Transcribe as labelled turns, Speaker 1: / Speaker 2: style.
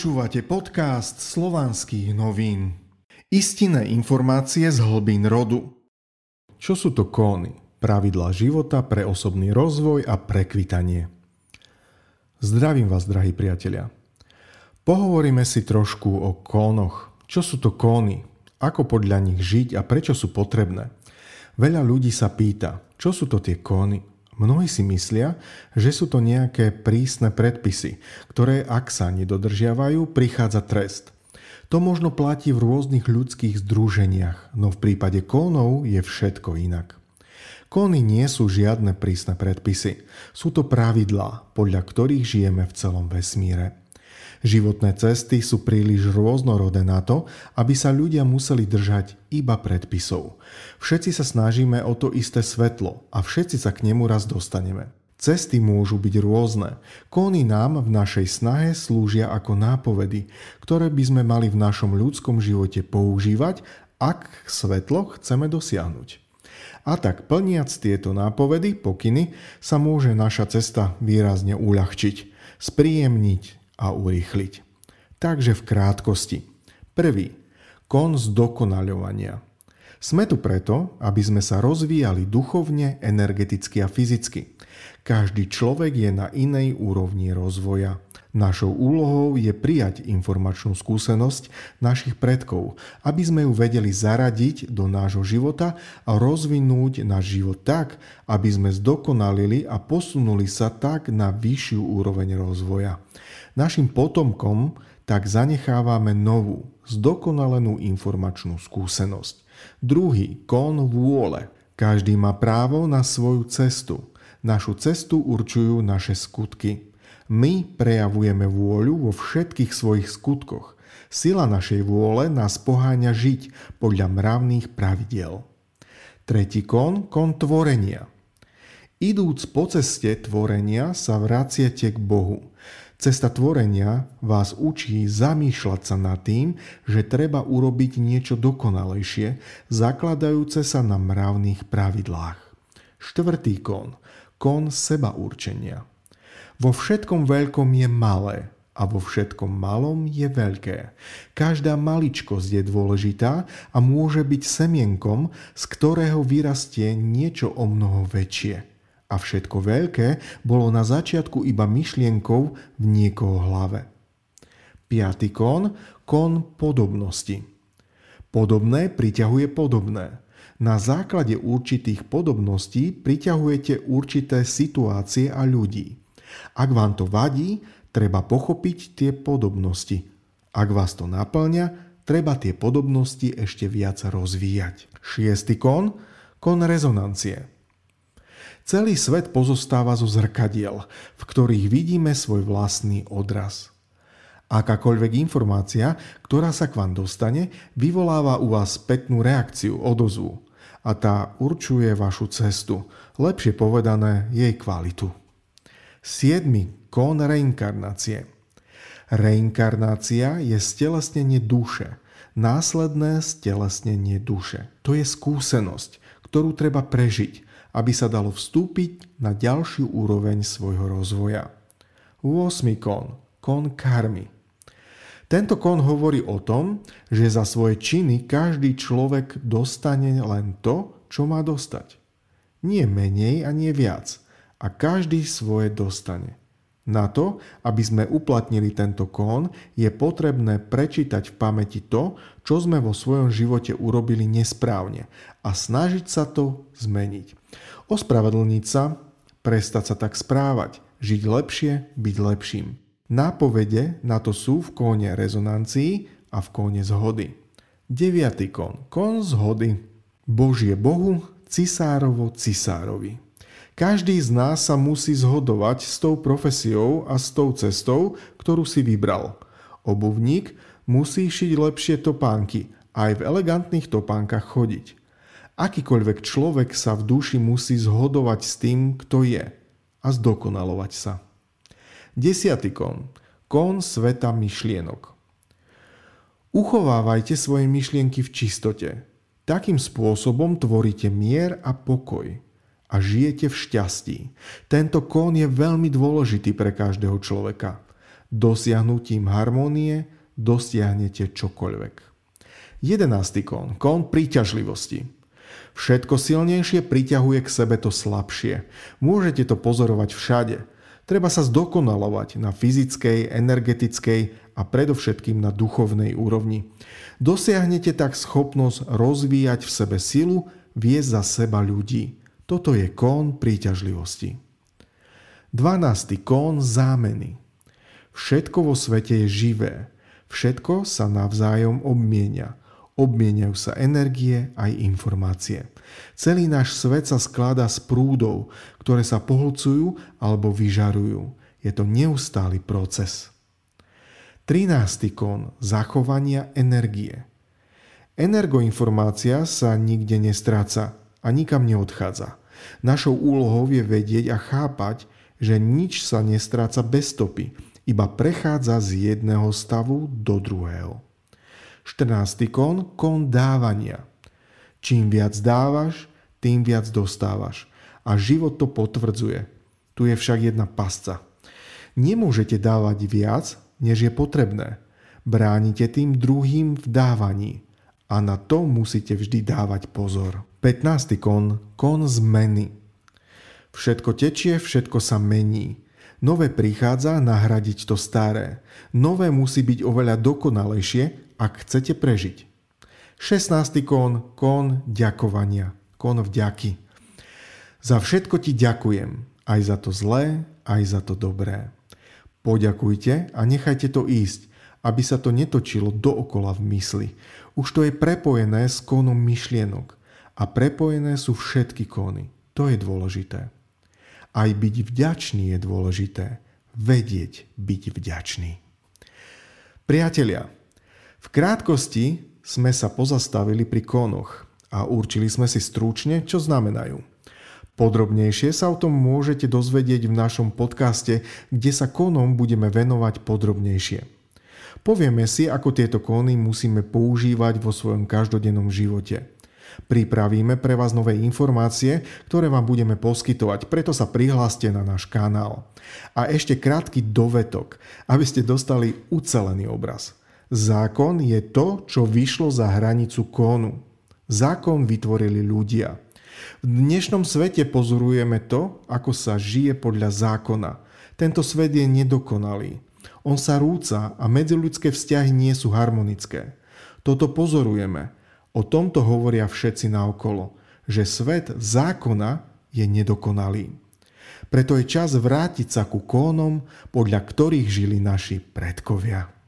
Speaker 1: Počúvate podcast slovanských novín. Istinné informácie z hlbín rodu. Čo sú to kóny? Pravidlá života pre osobný rozvoj a prekvitanie. Zdravím vás, drahí priatelia. Pohovoríme si trošku o kónoch. Čo sú to kóny? Ako podľa nich žiť a prečo sú potrebné? Veľa ľudí sa pýta, čo sú to tie kóny? Mnohí si myslia, že sú to nejaké prísne predpisy, ktoré ak sa nedodržiavajú, prichádza trest. To možno platí v rôznych ľudských združeniach, no v prípade kónov je všetko inak. Kóny nie sú žiadne prísne predpisy, sú to pravidlá, podľa ktorých žijeme v celom vesmíre. Životné cesty sú príliš rôznorodé na to, aby sa ľudia museli držať iba predpisov. Všetci sa snažíme o to isté svetlo a všetci sa k nemu raz dostaneme. Cesty môžu byť rôzne. Kóny nám v našej snahe slúžia ako nápovedy, ktoré by sme mali v našom ľudskom živote používať, ak svetlo chceme dosiahnuť. A tak plniac tieto nápovedy, pokyny, sa môže naša cesta výrazne uľahčiť, spríjemniť a urýchliť. Takže v krátkosti. Prvý. Kon zdokonaľovania. Sme tu preto, aby sme sa rozvíjali duchovne, energeticky a fyzicky. Každý človek je na inej úrovni rozvoja. Našou úlohou je prijať informačnú skúsenosť našich predkov, aby sme ju vedeli zaradiť do nášho života a rozvinúť náš život tak, aby sme zdokonalili a posunuli sa tak na vyššiu úroveň rozvoja. Našim potomkom tak zanechávame novú, zdokonalenú informačnú skúsenosť. Druhý, kon vôle. Každý má právo na svoju cestu. Našu cestu určujú naše skutky. My prejavujeme vôľu vo všetkých svojich skutkoch. Sila našej vôle nás poháňa žiť podľa mravných pravidiel. Tretí kon, kon tvorenia. Idúc po ceste tvorenia sa vraciate k Bohu. Cesta tvorenia vás učí zamýšľať sa nad tým, že treba urobiť niečo dokonalejšie, zakladajúce sa na mravných pravidlách. Štvrtý kon. Kon seba určenia. Vo všetkom veľkom je malé a vo všetkom malom je veľké. Každá maličkosť je dôležitá a môže byť semienkom, z ktorého vyrastie niečo o mnoho väčšie. A všetko veľké bolo na začiatku iba myšlienkou v niekoho hlave. Piatý kon, kon podobnosti. Podobné priťahuje podobné. Na základe určitých podobností priťahujete určité situácie a ľudí. Ak vám to vadí, treba pochopiť tie podobnosti. Ak vás to naplňa, treba tie podobnosti ešte viac rozvíjať. Šiestý kon, kon rezonancie. Celý svet pozostáva zo zrkadiel, v ktorých vidíme svoj vlastný odraz. Akákoľvek informácia, ktorá sa k vám dostane, vyvoláva u vás spätnú reakciu, odozvu a tá určuje vašu cestu, lepšie povedané jej kvalitu. 7. Kón reinkarnácie. Reinkarnácia je stelesnenie duše, následné stelesnenie duše. To je skúsenosť, ktorú treba prežiť, aby sa dalo vstúpiť na ďalšiu úroveň svojho rozvoja. 8. Kón. Kón karmy. Tento kon hovorí o tom, že za svoje činy každý človek dostane len to, čo má dostať. Nie menej a nie viac – a každý svoje dostane. Na to, aby sme uplatnili tento kón, je potrebné prečítať v pamäti to, čo sme vo svojom živote urobili nesprávne a snažiť sa to zmeniť. Ospravedlniť sa, prestať sa tak správať, žiť lepšie, byť lepším. Nápovede na to sú v kóne rezonancii a v kóne zhody. 9. kón. Kón zhody. Božie Bohu, cisárovo cisárovi. Každý z nás sa musí zhodovať s tou profesiou a s tou cestou, ktorú si vybral. Obuvník musí šiť lepšie topánky aj v elegantných topánkach chodiť. Akýkoľvek človek sa v duši musí zhodovať s tým, kto je a zdokonalovať sa. Desiatý kon. Kon sveta myšlienok. Uchovávajte svoje myšlienky v čistote. Takým spôsobom tvoríte mier a pokoj a žijete v šťastí. Tento kón je veľmi dôležitý pre každého človeka. Dosiahnutím harmónie dosiahnete čokoľvek. Jedenáctý kón, kón príťažlivosti. Všetko silnejšie priťahuje k sebe to slabšie. Môžete to pozorovať všade. Treba sa zdokonalovať na fyzickej, energetickej a predovšetkým na duchovnej úrovni. Dosiahnete tak schopnosť rozvíjať v sebe silu, viesť za seba ľudí. Toto je kón príťažlivosti. 12. kón zámeny. Všetko vo svete je živé. Všetko sa navzájom obmienia. Obmieniajú sa energie aj informácie. Celý náš svet sa skladá z prúdov, ktoré sa pohlcujú alebo vyžarujú. Je to neustály proces. 13. kon zachovania energie. Energoinformácia sa nikde nestráca a nikam neodchádza. Našou úlohou je vedieť a chápať, že nič sa nestráca bez stopy, iba prechádza z jedného stavu do druhého. 14. kon, kon dávania. Čím viac dávaš, tým viac dostávaš. A život to potvrdzuje. Tu je však jedna pasca. Nemôžete dávať viac, než je potrebné. Bránite tým druhým v dávaní. A na to musíte vždy dávať pozor. 15. kon, kon zmeny. Všetko tečie, všetko sa mení. Nové prichádza nahradiť to staré. Nové musí byť oveľa dokonalejšie, ak chcete prežiť. 16. kón, kón ďakovania, kón vďaky. Za všetko ti ďakujem, aj za to zlé, aj za to dobré. Poďakujte a nechajte to ísť, aby sa to netočilo dookola v mysli. Už to je prepojené s kónom myšlienok a prepojené sú všetky kóny. To je dôležité. Aj byť vďačný je dôležité. Vedieť byť vďačný. Priatelia, v krátkosti sme sa pozastavili pri konoch a určili sme si stručne, čo znamenajú. Podrobnejšie sa o tom môžete dozvedieť v našom podcaste, kde sa konom budeme venovať podrobnejšie. Povieme si, ako tieto kóny musíme používať vo svojom každodennom živote. Pripravíme pre vás nové informácie, ktoré vám budeme poskytovať, preto sa prihláste na náš kanál. A ešte krátky dovetok, aby ste dostali ucelený obraz. Zákon je to, čo vyšlo za hranicu kónu. Zákon vytvorili ľudia. V dnešnom svete pozorujeme to, ako sa žije podľa zákona. Tento svet je nedokonalý. On sa rúca a medziľudské vzťahy nie sú harmonické. Toto pozorujeme. O tomto hovoria všetci naokolo, že svet zákona je nedokonalý. Preto je čas vrátiť sa ku kónom, podľa ktorých žili naši predkovia.